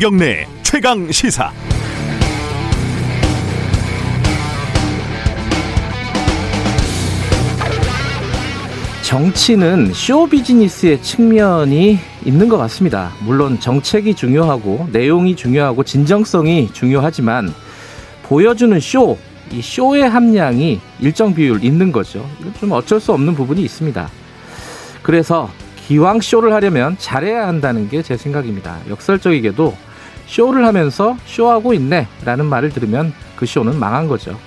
김경래 최강 시사. 정치는 쇼 비즈니스의 측면이 있는 것 같습니다. 물론 정책이 중요하고 내용이 중요하고 진정성이 중요하지만 보여주는 쇼, 이 쇼의 함량이 일정 비율 있는 거죠. 좀 어쩔 수 없는 부분이 있습니다. 그래서 기왕 쇼를 하려면 잘해야 한다는 게 제 생각입니다. 역설적이게도 쇼를 하면서 쇼하고 있네 라는 말을 들으면 그 쇼는 망한 거죠.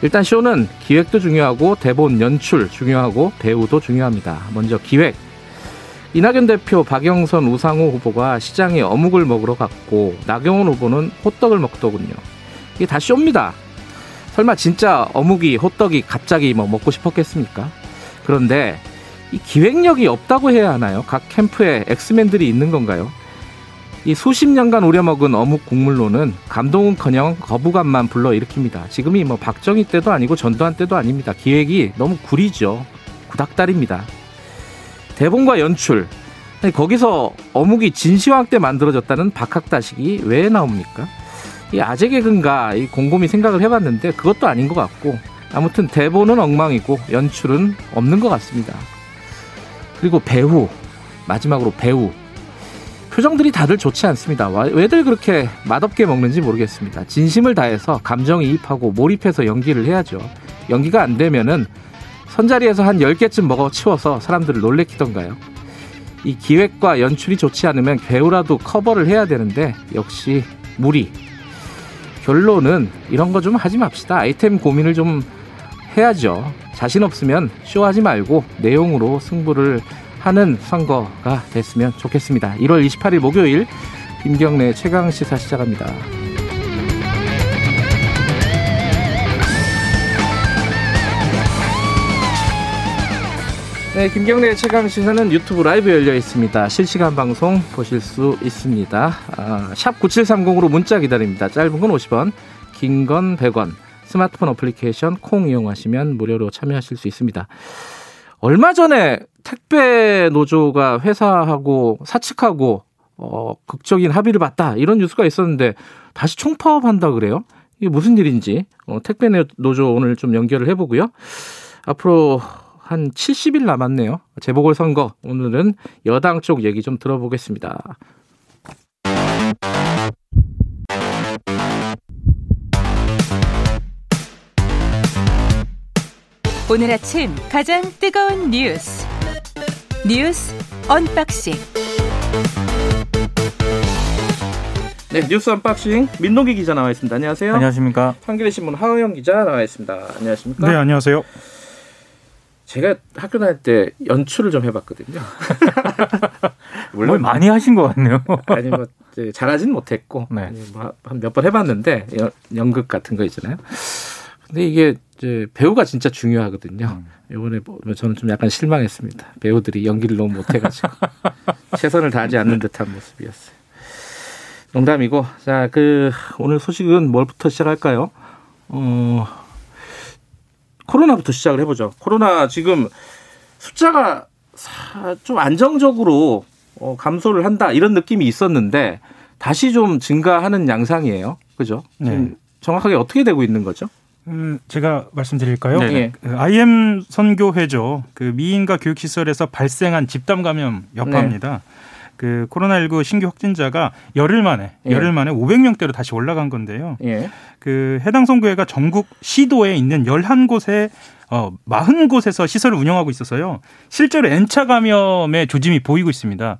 일단 쇼는 기획도 중요하고 대본 연출 중요하고 배우도 중요합니다. 먼저 기획. 이낙연 대표, 박영선, 우상호 후보가 시장에 어묵을 먹으러 갔고 나경원 후보는 호떡을 먹더군요. 이게 다 쇼입니다. 설마 진짜 어묵이 호떡이 갑자기 뭐 먹고 싶었겠습니까? 그런데 이 기획력이 없다고 해야 하나요? 각 캠프에 엑스맨들이 있는 건가요? 이 수십 년간 우려먹은 어묵 국물로는 감동은커녕 거부감만 불러일으킵니다. 지금이 뭐 박정희 때도 아니고 전두환 때도 아닙니다. 기획이 너무 구리죠. 구닥다리입니다. 대본과 연출. 거기서 어묵이 진시황 때 만들어졌다는 박학다식이 왜 나옵니까? 이 아재 개근가 이 곰곰이 생각을 해봤는데 그것도 아닌 것 같고 아무튼 대본은 엉망이고 연출은 없는 것 같습니다. 그리고 배우 마지막으로 배우 표정들이 다들 좋지 않습니다. 왜들 그렇게 맛없게 먹는지 모르겠습니다. 진심을 다해서 감정이입하고 몰입해서 연기를 해야죠. 연기가 안 되면은 선자리에서 한 10개쯤 먹어 치워서 사람들을 놀래키던가요. 이 기획과 연출이 좋지 않으면 배우라도 커버를 해야 되는데 역시 무리. 결론은 이런 거 좀 하지 맙시다. 아이템 고민을 좀 해야죠. 자신 없으면 쇼하지 말고 내용으로 승부를 하는 선거가 됐으면 좋겠습니다. 1월 28일 목요일 김경래 최강 시사 시작합니다. 네, 김경래 최강 시사는 유튜브 라이브 열려 있습니다. 실시간 방송 보실 수 있습니다. 아, 샵 9730으로 문자 기다립니다. 짧은 건 50원, 긴 건 100원. 스마트폰 어플리케이션 콩 이용하시면 무료로 참여하실 수 있습니다. 얼마 전에 택배 노조가 회사하고 사측하고 어, 극적인 합의를 봤다 이런 뉴스가 있었는데 다시 총파업한다 그래요? 이게 무슨 일인지 어, 택배 노조 오늘 좀 연결을 해보고요. 앞으로 한 70일 남았네요. 재보궐 선거 오늘은 여당 쪽 얘기 좀 들어보겠습니다. 오늘 아침 가장 뜨거운 뉴스 뉴스 언박싱 네 뉴스 언박싱 민동기 기자 나와 있습니다. 안녕하세요. 안녕하십니까. 한겨레 신문 하어영 기자 나와 있습니다. 안녕하십니까. 네 안녕하세요. 제가 학교 다닐 때 연출을 좀 해봤거든요. 물론 많이 하신 것 같네요. 아니 뭐 잘하진 못했고 네. 뭐 한 몇 번 해봤는데 연극 같은 거 있잖아요. 근데 이게 이제 배우가 진짜 중요하거든요. 음. 이번에 보면 저는 좀 약간 실망했습니다. 배우들이 연기를 너무 못해가지고 최선을 다하지 않는 듯한 모습이었어요. 농담이고 자 그 오늘 소식은 뭘부터 시작할까요? 어 코로나부터 시작을 해보죠. 코로나 지금 숫자가 좀 안정적으로 어, 감소를 한다 이런 느낌이 있었는데 다시 좀 증가하는 양상이에요. 그죠? 네. 정확하게 어떻게 되고 있는 거죠? 음, 제가 말씀드릴까요? 네. 그 IM 선교회죠. 그 미인과 교육시설에서 발생한 집단 감염 여파입니다. 네. 그 코로나19 신규 확진자가 열흘 만에 예. 열흘 만에 500명대로 다시 올라간 건데요. 예. 그 해당 선교회가 전국 시도에 있는 11곳에 어, 40곳에서 시설을 운영하고 있어서요. 실제로 N차 감염의 조짐이 보이고 있습니다.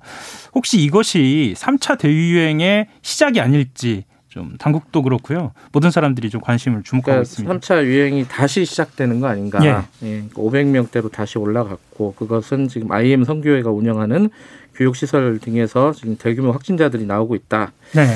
혹시 이것이 3차 대유행의 시작이 아닐지 좀 당국도 그렇고요. 모든 사람들이 좀 관심을 주목하고 그러니까 있습니다. 3차 유행이 다시 시작되는 거 아닌가? 예. 예. 500명대로 그러니까 다시 올라갔고 그것은 지금 IM 선교회가 운영하는 교육시설 등에서 지금 대규모 확진자들이 나오고 있다. 네.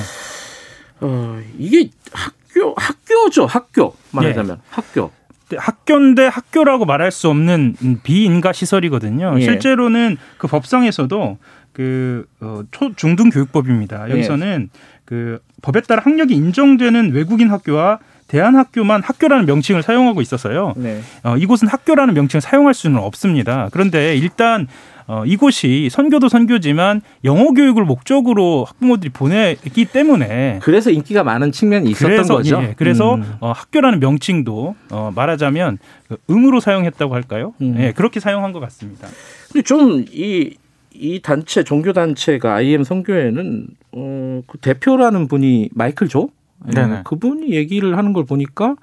어, 이게 학교 학교죠. 학교 말하자면 예. 학교. 학교인데 학교라고 말할 수 없는 비인가 시설이거든요. 예. 실제로는 그 법상에서도 그 어, 초 중등 교육법입니다. 여기서는 예. 그 법에 따라 학력이 인정되는 외국인 학교와 대한학교만 학교라는 명칭을 사용하고 있어서요. 네. 어, 이곳은 학교라는 명칭을 사용할 수는 없습니다. 그런데 일단 어, 이곳이 선교도 선교지만 영어 교육을 목적으로 학부모들이 보내기 때문에 그래서 인기가 많은 측면이 있었던 그래서, 거죠. 예, 그래서 음. 어, 학교라는 명칭도 어, 말하자면 그 응으로 사용했다고 할까요? 음. 예, 그렇게 사용한 것 같습니다. 근데 좀이 이 단체 종교 단체가 IM 선교회는 어, 그 대표라는 분이 마이클 조 네, 그분이 얘기를 하는 걸 보니까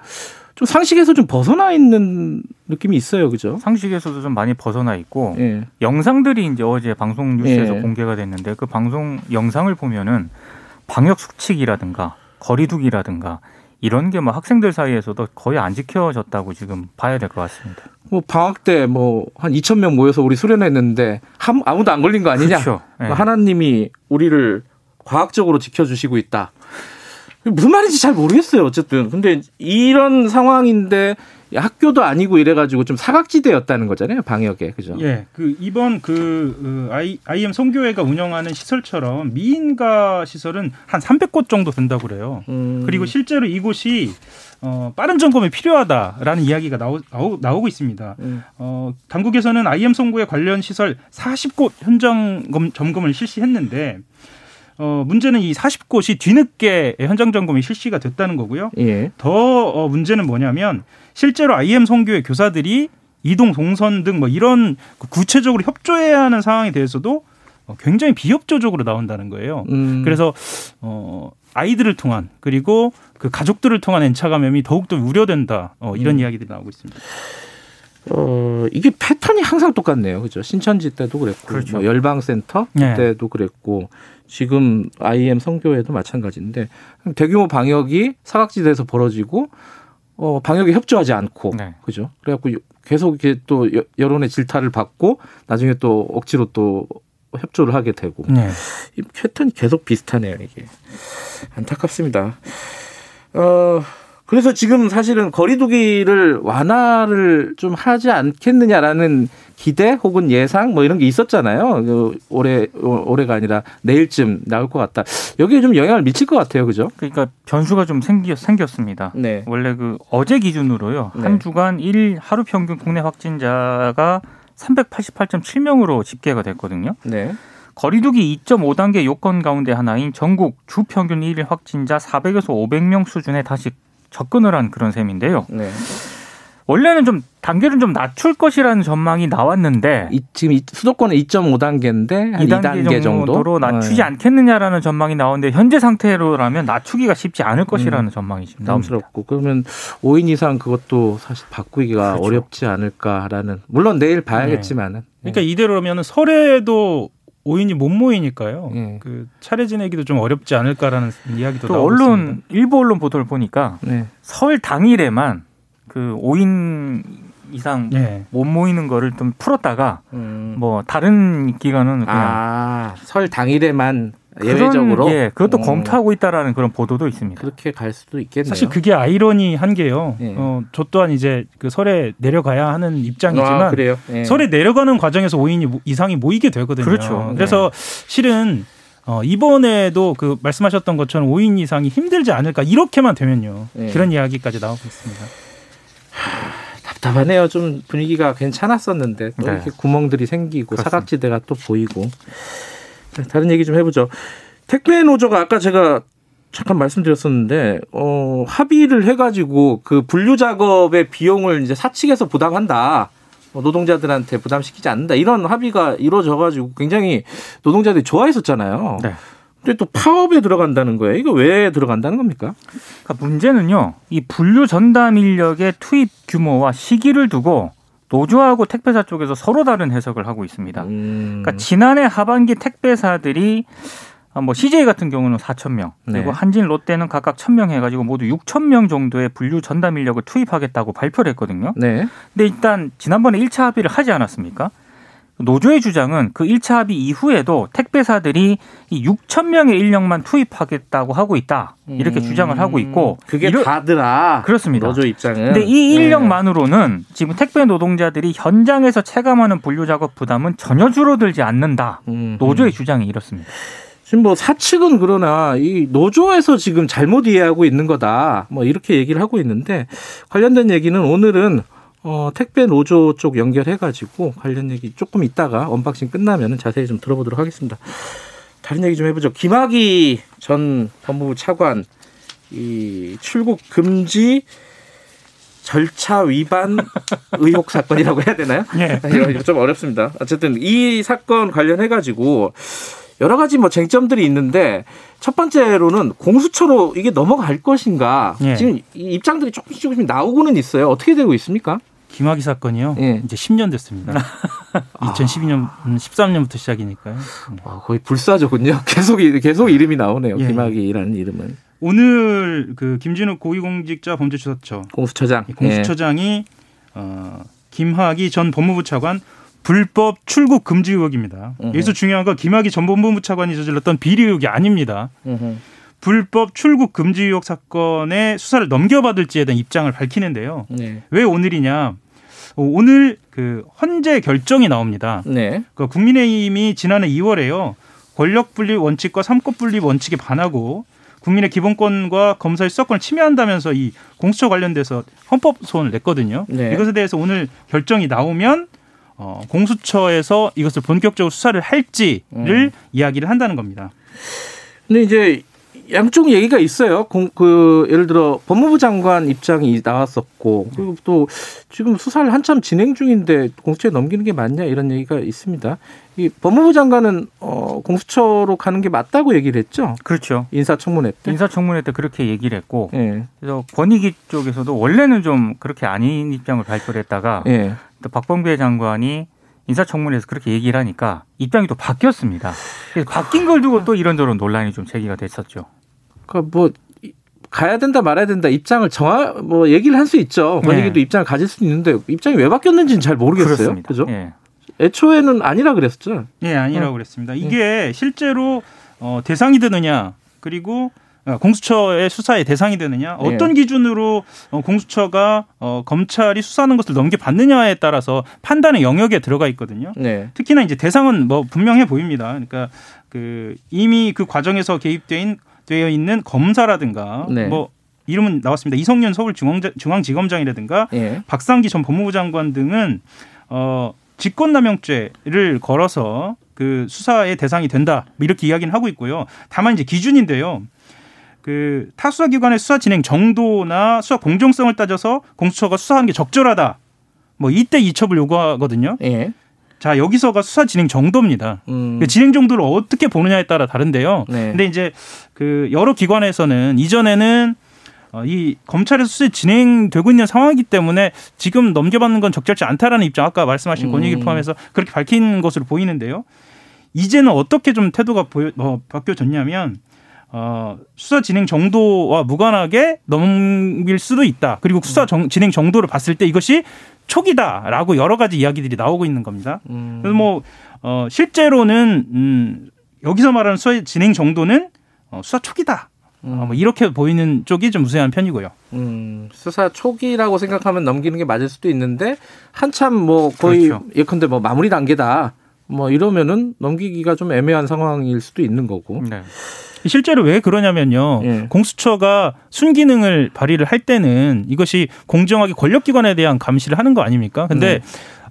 좀 상식에서 좀 벗어나 있는 느낌이 있어요, 그죠? 상식에서도 좀 많이 벗어나 있고 예. 영상들이 이제 어제 방송 뉴스에서 예. 공개가 됐는데 그 방송 영상을 보면은 방역 수칙이라든가 거리두기라든가 이런 게 뭐 학생들 사이에서도 거의 안 지켜졌다고 지금 봐야 될 것 같습니다. 뭐 방학 때 뭐 한 2천 명 모여서 우리 수련했는데 한, 아무도 안 걸린 거 아니냐? 그렇죠. 네. 하나님이 우리를 과학적으로 지켜주시고 있다. 무슨 말인지 잘 모르겠어요. 어쨌든 근데 이런 상황인데 학교도 아니고 이래가지고 좀 사각지대였다는 거잖아요 방역에 그죠? 예, 그 이번 그 어, IM 성교회가 운영하는 시설처럼 미인가 시설은 한 300곳 정도 된다고 그래요. 음. 그리고 실제로 이곳이 어, 빠른 점검이 필요하다라는 이야기가 나오, 나오, 나오고 있습니다. 음. 어, 당국에서는 IM 성교회 관련 시설 40곳 현장 점검을 실시했는데 어, 문제는 이 40곳이 뒤늦게 현장 점검이 실시가 됐다는 거고요. 예. 더 어, 문제는 뭐냐면 실제로 IM 성교의 교사들이 이동 동선 등 뭐 이런 구체적으로 협조해야 하는 상황에 대해서도 어, 굉장히 비협조적으로 나온다는 거예요. 음. 그래서 어 아이들을 통한 그리고 그 가족들을 통한 N차 감염이 더욱더 우려된다. 어, 이런 음. 이야기들이 나오고 있습니다. 어, 이게 패턴이 항상 똑같네요. 그죠? 신천지 때도 그랬고, 그렇죠. 뭐 열방센터 네. 때도 그랬고, 지금 IM 성교회도 마찬가지인데, 대규모 방역이 사각지대에서 벌어지고, 어, 방역에 협조하지 않고, 네. 그죠? 그래갖고 계속 이렇게 또 여론의 질타를 받고, 나중에 또 억지로 또 협조를 하게 되고. 네. 이 패턴이 계속 비슷하네요, 이게. 안타깝습니다. 어, 그래서 지금 사실은 거리두기를 완화를 좀 하지 않겠느냐라는 기대 혹은 예상 뭐 이런 게 있었잖아요. 그 올해 올해가 아니라 내일쯤 나올 것 같다. 여기에 좀 영향을 미칠 것 같아요, 그죠? 그러니까 변수가 좀 생기, 생겼습니다. 네. 원래 그 어제 기준으로요 네. 한 주간 일 하루 평균 국내 확진자가 388.7명으로 집계가 됐거든요. 네. 거리두기 2.5단계 요건 가운데 하나인 전국 주 평균 일일 확진자 400에서 500명 수준에 다시 접근을 한 그런 셈인데요. 네. 원래는 좀 단계를 좀 낮출 것이라는 전망이 나왔는데 이, 지금 수도권은 2.5단계인데 한 2단계, 2단계 정도 로 낮추지 네. 않겠느냐라는 전망이 나오는데 현재 상태로라면 낮추기가 쉽지 않을 것이라는 음, 전망이 지금 나옵니다. 그러면 5인 이상 그것도 사실 바꾸기가 그렇죠. 어렵지 않을까라는 물론 내일 봐야겠지만은 네. 그러니까 이대로면 설에도 5인이 못 모이니까요. 네. 그 차례 지내기도 좀 어렵지 않을까라는 이야기도 나오고 언론 있습니다. 일부 언론 보도를 보니까 네. 설 당일에만 그 5인 이상 네. 못 모이는 거를 좀 풀었다가 음. 뭐 다른 기간은 그냥 아, 설 당일에만 예외적으로 예, 그것도 어. 검토하고 있다라는 그런 보도도 있습니다. 그렇게 갈 수도 있겠네요. 사실 그게 아이러니한 게요. 예. 어, 저 또한 이제 그 설에 내려가야 하는 입장이지만 아, 예. 설에 내려가는 과정에서 5인 이상이 모이게 되거든요. 그렇죠. 그래서 네. 실은 어, 이번에도 그 말씀하셨던 것처럼 5인 이상이 힘들지 않을까 이렇게만 되면요. 예. 그런 이야기까지 나오고 있습니다. 답답하네요. 좀 분위기가 괜찮았었는데 또 네. 이렇게 구멍들이 생기고 그렇습니다. 사각지대가 또 보이고. 다른 얘기 좀 해보죠. 택배 노조가 아까 제가 잠깐 말씀드렸었는데 어 합의를 해가지고 그 분류 작업의 비용을 이제 사측에서 부담한다. 뭐 노동자들한테 부담시키지 않는다. 이런 합의가 이루어져가지고 굉장히 노동자들이 좋아했었잖아요. 네. 근데 또 파업에 들어간다는 거예요. 이거 왜 들어간다는 겁니까? 그러니까 문제는요. 이 분류 전담 인력의 투입 규모와 시기를 두고 노조하고 택배사 쪽에서 서로 다른 해석을 하고 있습니다. 음. 그러니까 지난해 하반기 택배사들이 뭐 CJ 같은 경우는 4천 명, 그리고 네. 한진, 롯데는 각각 1,000명 해가지고 모두 6천 명 정도의 분류 전담 인력을 투입하겠다고 발표를 했거든요. 네. 근데 일단 지난번에 1차 합의를 하지 않았습니까? 노조의 주장은 그 1차 합의 이후에도 택배사들이 이 6천 명의 인력만 투입하겠다고 하고 있다. 이렇게 음, 주장을 하고 있고 그게 이러, 다더라. 그렇습니다. 노조 입장은. 근데 이 인력만으로는 네. 지금 택배 노동자들이 현장에서 체감하는 분류 작업 부담은 전혀 줄어들지 않는다. 음, 노조의 주장이 이렇습니다. 지금 뭐 사측은 그러나 이 노조에서 지금 잘못 이해하고 있는 거다. 뭐 이렇게 얘기를 하고 있는데 관련된 얘기는 오늘은 어, 택배 노조 쪽 연결해가지고 관련 얘기 조금 있다가 언박싱 끝나면 자세히 좀 들어보도록 하겠습니다. 다른 얘기 좀 해보죠. 김학의 전 법무부 차관 이 출국 금지 절차 위반 의혹 사건이라고 해야 되나요? 예. 이거 좀 어렵습니다. 어쨌든 이 사건 관련해 가지고 여러 가지 뭐 쟁점들이 있는데 첫 번째로는 공수처로 이게 넘어갈 것인가 예. 지금 입장들이 조금씩 조금씩 나오고는 있어요. 어떻게 되고 있습니까? 김학의 사건이요. 예. 이제 10년 됐습니다. 2012년, 13년부터 시작이니까요. 아, 거의 불사조군요. 계속 이- 계속 이름이 나오네요. 예. 김학의라는 이름은 오늘 그 김진욱 고위공직자 범죄수사처 공수처장. 이 공수처장이 어, 김학의 전 법무부 차관 불법 출국 금지 의혹입니다. 음흠. 여기서 중요한 건 김학의 전 법무부 차관이 저질렀던 비리 의혹이 아닙니다. 예. 음흠. 불법 출국 금지 의혹 사건의 수사를 넘겨받을지에 대한 입장을 밝히는데요. 네. 왜 오늘이냐? 어, 오늘 그 헌재 결정이 나옵니다. 네. 그 국민의힘이 지난해 2월에요. 권력 분립 원칙과 삼권 분립 원칙에 반하고 국민의 기본권과 검사의 수사권을 침해한다면서 이 공수처 관련돼서 헌법 소원을 냈거든요. 네. 이것에 대해서 오늘 결정이 나오면 어, 공수처에서 이것을 본격적으로 수사를 할지를 음. 이야기를 한다는 겁니다. 근데 이제 양쪽 얘기가 있어요. 공, 그 예를 들어 법무부 장관 입장이 나왔었고 그리고 또 지금 수사를 한참 진행 중인데 공수처에 넘기는 게 맞냐 이런 얘기가 있습니다. 이 법무부 장관은 어, 공수처로 가는 게 맞다고 얘기를 했죠. 그렇죠. 인사청문회 때. 인사청문회 때 그렇게 얘기를 했고 예. 그래서 권익위 쪽에서도 원래는 좀 그렇게 아닌 입장을 발표를 했다가 예. 또 박범계 장관이 인사청문회에서 그렇게 얘기를 하니까 입장이 또 바뀌었습니다. 그래서 바뀐 걸 두고 또 이런저런 논란이 좀 제기가 됐었죠. 그러니까 뭐 이- 가야 된다 말아야 된다 입장을 정하 뭐 얘기를 할 수 있죠. 네. 권익위도 입장을 가질 수 있는데 입장이 왜 바뀌었는지는 잘 모르겠어요. 그죠? 예. 애초에는 아니라 그랬었죠. 예, 아니라고 그랬습니다. 이게 실제로 어, 대상이 되느냐 그리고 어, 공수처의 수사의 대상이 되느냐 어떤 기준으로 어, 공수처가 어, 검찰이 수사하는 것을 넘겨받느냐에 따라서 판단의 영역에 들어가 있거든요. 네. 특히나 이제 대상은 뭐 분명해 보입니다. 그러니까 그 이미 그 과정에서 개입된 되어 있는 검사라든가 네. 뭐 이름은 나왔습니다. 이성윤 서울중앙지검장이라든가 예. 박상기 전 법무부 장관 등은 어 직권남용죄를 걸어서 그 수사의 대상이 된다 뭐 이렇게 이야기는 하고 있고요. 다만 이제 기준인데요. 그 타수사 기관의 수사 진행 정도나 수사 공정성을 따져서 공수처가 수사하는 게 적절하다. 뭐 이때 이첩을 요구하거든요. 예. 자 여기서가 수사 진행 정도입니다. 음. 그 진행 정도를 어떻게 보느냐에 따라 다른데요. 네. 근데 이제 그 여러 기관에서는 이전에는 어, 이 검찰에서 수사 진행되고 있는 상황이기 때문에 지금 넘겨받는 건 적절치 않다라는 입장 아까 말씀하신 음. 권익위 포함해서 그렇게 밝힌 것으로 보이는데요. 이제는 어떻게 좀 태도가 보여, 어, 바뀌어졌냐면 어, 수사 진행 정도와 무관하게 넘길 수도 있다. 그리고 수사 정- 진행 정도를 봤을 때 이것이 초기다라고 여러 가지 이야기들이 나오고 있는 겁니다. 음. 그래서 뭐 어, 실제로는 음, 여기서 말하는 수사 진행 정도는 어, 수사 초기다. 어, 뭐 이렇게 보이는 쪽이 좀 우세한 편이고요. 음, 수사 초기라고 생각하면 넘기는 게 맞을 수도 있는데 한참 뭐 거의 그렇죠. 예컨대 뭐 마무리 단계다. 뭐 이러면은 넘기기가 좀 애매한 상황일 수도 있는 거고. 네. 실제로 왜 그러냐면요. 예. 공수처가 순기능을 발휘를 할 때는 이것이 공정하게 권력기관에 대한 감시를 하는 거 아닙니까? 근데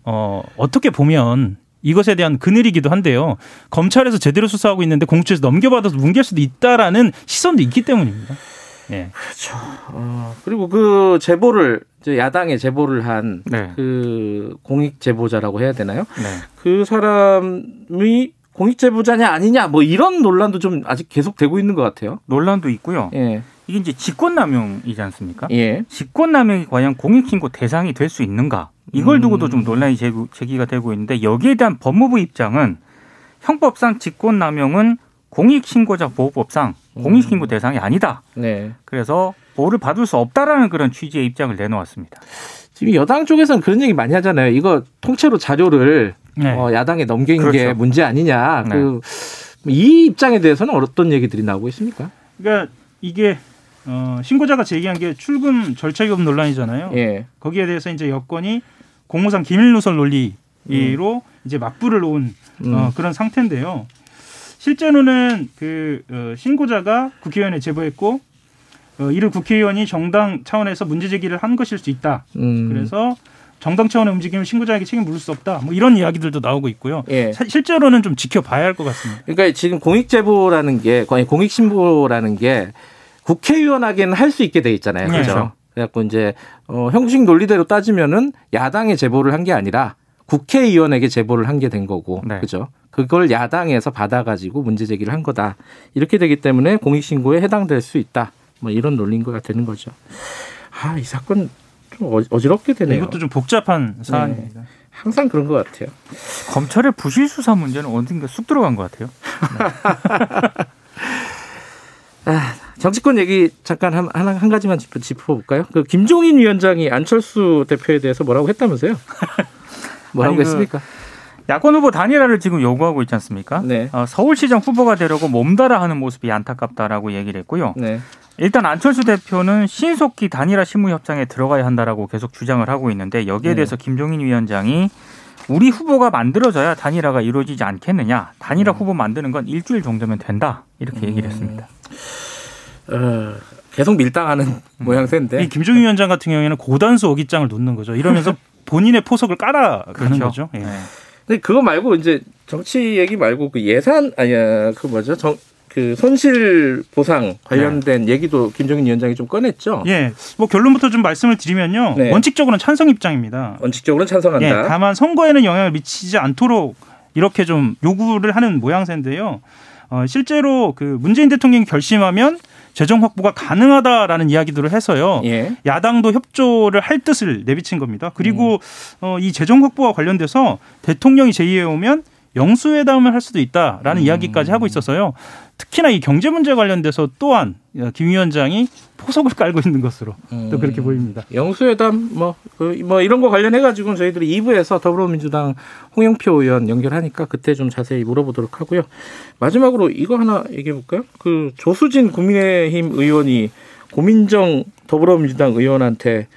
어, 어떻게 보면 이것에 대한 그늘이기도 한데요. 검찰에서 제대로 수사하고 있는데 공수처에서 넘겨받아서 뭉갤 수도 있다라는 시선도 있기 때문입니다. 예. 어, 그리고 그 제보를 이제 야당에 제보를 한 네. 그 공익 제보자라고 해야 되나요? 네. 그 사람이 공익 제보자냐 아니냐 뭐 이런 논란도 좀 아직 계속 되고 있는 것 같아요. 논란도 있고요. 예. 이게 이제 직권남용이지 않습니까? 예. 직권남용이 과연 공익신고 대상이 될 수 있는가? 이걸 두고도 좀 논란이 제기- 제기가 되고 있는데 여기에 대한 법무부 입장은 형법상 직권남용은 공익신고자 보호법상 공익신고 대상이 아니다. 네. 그래서 보호를 받을 수 없다라는 그런 취지의 입장을 내놓았습니다. 지금 여당 쪽에서는 그런 얘기 많이 하잖아요. 이거 통째로 자료를 네. 어, 야당에 넘긴 게 그렇죠. 문제 아니냐. 네. 그, 이 입장에 대해서는 어떤 얘기들이 나오고 있습니까? 그러니까 이게 어, 신고자가 제기한 게 출금 절차 위반 논란이잖아요. 예. 거기에 대해서 이제 여권이 공무상 기밀 누설 논리로 이제 맞불을 놓은 음. 어, 그런 상태인데요. 실제로는 그 어, 신고자가 국회의원에 제보했고 어, 이를 국회의원이 정당 차원에서 문제 제기를 한 것일 수 있다. 음. 그래서 정당 차원의 움직임을 신고자에게 책임 물을 수 없다. 뭐 이런 이야기들도 나오고 있고요. 예. 사, 실제로는 좀 지켜봐야 할 것 같습니다. 그러니까 지금 공익 제보라는 게 공익 신고라는 게 국회의원에게는 할 수 있게 돼 있잖아요. 네. 그렇죠. 그래갖고 이제 어, 형식 논리대로 따지면은 야당에 제보를 한 게 아니라 국회의원에게 제보를 한 게 된 거고, 네. 그죠? 그걸 야당에서 받아가지고 문제 제기를 한 거다. 이렇게 되기 때문에 공익신고에 해당될 수 있다. 뭐 이런 논리인 거 되는 거죠. 아, 이 사건 좀 어, 어지럽게 되네요. 이것도 좀 복잡한 네. 사안입니다. 네. 항상 그런 것 같아요. 검찰의 부실 수사 문제는 어딘가 쑥 들어간 것 같아요. 아, 정치권 얘기 잠깐 한, 한, 한 가지만 짚어볼까요? 그 김종인 위원장이 안철수 대표에 대해서 뭐라고 했다면서요? 뭐라고 아니, 그 했습니까? 그 야권 후보 단일화를 지금 요구하고 있지 않습니까? 네. 어, 서울시장 후보가 되려고 몸달아 하는 모습이 안타깝다라고 얘기를 했고요. 네. 일단 안철수 대표는 신속히 단일화 실무 협상에 들어가야 한다라고 계속 주장을 하고 있는데 여기에 네. 대해서 김종인 위원장이 우리 후보가 만들어져야 단일화가 이루어지지 않겠느냐. 단일화 음. 후보 만드는 건 일주일 정도면 된다. 이렇게 음. 얘기를 했습니다. 어, 계속 밀당하는 음. 모양새인데. 이 김종인 위원장 같은 경우에는 고단수 어깃장을 놓는 거죠. 이러면서 본인의 포석을 깔아가는 그렇죠. 거죠. 예. 네. 근데 그거 말고 이제 정치 얘기 말고 그 예산 아니야 그 뭐죠 정, 그 손실 보상 관련된 네. 얘기도 김종인 위원장이 좀 꺼냈죠. 예. 뭐 결론부터 좀 말씀을 드리면요. 네. 원칙적으로는 찬성 입장입니다. 원칙적으로는 찬성한다. 예. 다만 선거에는 영향을 미치지 않도록 이렇게 좀 요구를 하는 모양새인데요. 어, 실제로 그 문재인 대통령이 결심하면 재정 확보가 가능하다라는 이야기들을 해서요. 예. 야당도 협조를 할 뜻을 내비친 겁니다. 그리고 음. 어, 이 재정 확보와 관련돼서 대통령이 제의해 오면 영수회담을 할 수도 있다라는 음. 이야기까지 하고 있어서요. 특히나 이 경제 문제 관련돼서 또한 김 위원장이 포석을 깔고 있는 것으로 음. 또 그렇게 보입니다. 영수회담 뭐, 그, 뭐 이런 거 관련해 가지고는 저희들이 2부에서 더불어민주당 홍영표 의원 연결하니까 그때 좀 자세히 물어보도록 하고요. 마지막으로 이거 하나 얘기해 볼까요? 그 조수진 국민의힘 의원이 고민정 더불어민주당 의원한테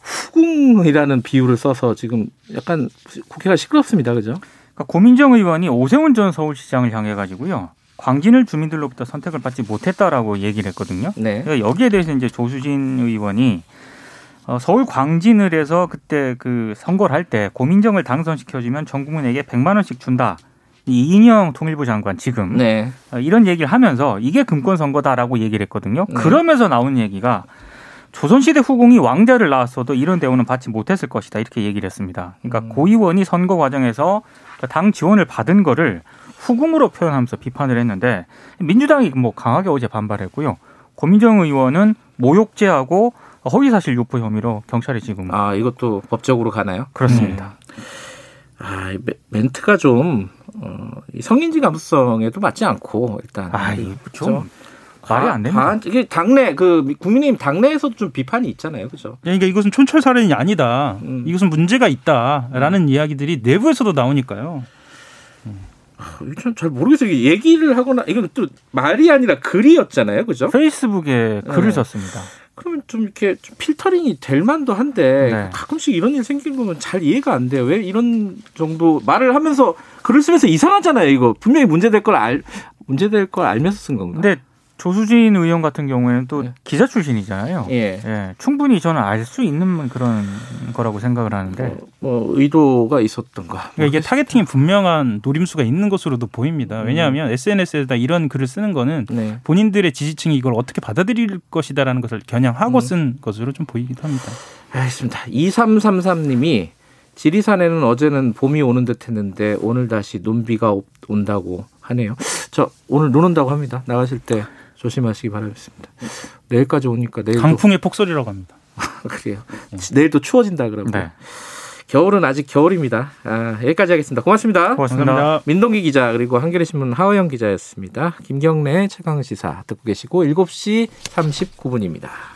후궁이라는 비유를 써서 지금 약간 국회가 시끄럽습니다. 그죠? 그러니까 고민정 의원이 오세훈 전 서울시장을 향해 가지고요. 광진을 주민들로부터 선택을 받지 못했다라고 얘기를 했거든요. 네. 그러니까 여기에 대해서 이제 조수진 의원이 어, 서울 광진을 해서 그때 그 선거를 할 때 고민정을 당선시켜주면 전 국민에게 100만 원씩 준다. 이인영 통일부 장관 지금 네. 어, 이런 얘기를 하면서 이게 금권 선거다라고 얘기를 했거든요. 네. 그러면서 나온 얘기가 조선시대 후궁이 왕자를 낳았어도 이런 대우는 받지 못했을 것이다 이렇게 얘기를 했습니다. 그러니까 음. 고 의원이 선거 과정에서 당 지원을 받은 거를 후궁으로 표현하면서 비판을 했는데 민주당이 뭐 강하게 어제 반발했고요. 고민정 의원은 모욕죄하고 허위사실 유포 혐의로 경찰에 지금 아 이것도 법적으로 가나요? 그렇습니다. 음. 아 멘트가 좀 어, 성인지 감수성에도 맞지 않고 일단 아 이거 좀 말이 안 됩니다. 이게 당내 그 국민의힘 당내에서도 좀 비판이 있잖아요, 그죠? 그러니까 이것은 촌철 살인이 아니다. 음. 이것은 문제가 있다라는 음. 이야기들이 내부에서도 나오니까요. 참잘 모르겠어요. 얘기를 하거나 이건 또 말이 아니라 글이었잖아요, 그죠? 페이스북에 글을 네. 썼습니다. 그러면 좀 이렇게 좀 필터링이 될 만도 한데 네. 가끔씩 이런 일 생기는 거면 잘 이해가 안 돼요. 왜 이런 정도 말을 하면서 글을 쓰면서 이상하잖아요. 이거 분명히 문제될 걸 알 문제될 걸 알면서 쓴 건가? 근데 조수진 의원 같은 경우에는 또 예. 기자 출신이잖아요. 예. 예. 충분히 저는 알 수 있는 그런 거라고 생각을 하는데. 어, 뭐 의도가 있었던가. 그러니까 이게 타겟팅이 분명한 노림수가 있는 것으로도 보입니다. 음. 왜냐하면 음. SNS에다 이런 글을 쓰는 거는 네. 본인들의 지지층이 이걸 어떻게 받아들일 것이다라는 것을 겨냥하고 음. 쓴 것으로 좀 보이기도 합니다. 알겠습니다. 2333님이 지리산에는 어제는 봄이 오는 듯 했는데 오늘 다시 눈비가 온다고 하네요. 저 오늘 눈 온다고 합니다. 나가실 때 조심하시기 바라겠습니다. 내일까지 오니까 내일 강풍에 폭설이라고 합니다. 그래요. 네. 내일 또 추워진다 그러면. 네. 겨울은 아직 겨울입니다. 아, 여기까지 하겠습니다. 고맙습니다. 고맙습니다. 감사합니다. 민동기 기자 그리고 한겨레 신문 하호영 기자였습니다. 김경래 최강 시사 듣고 계시고 7시 39분입니다.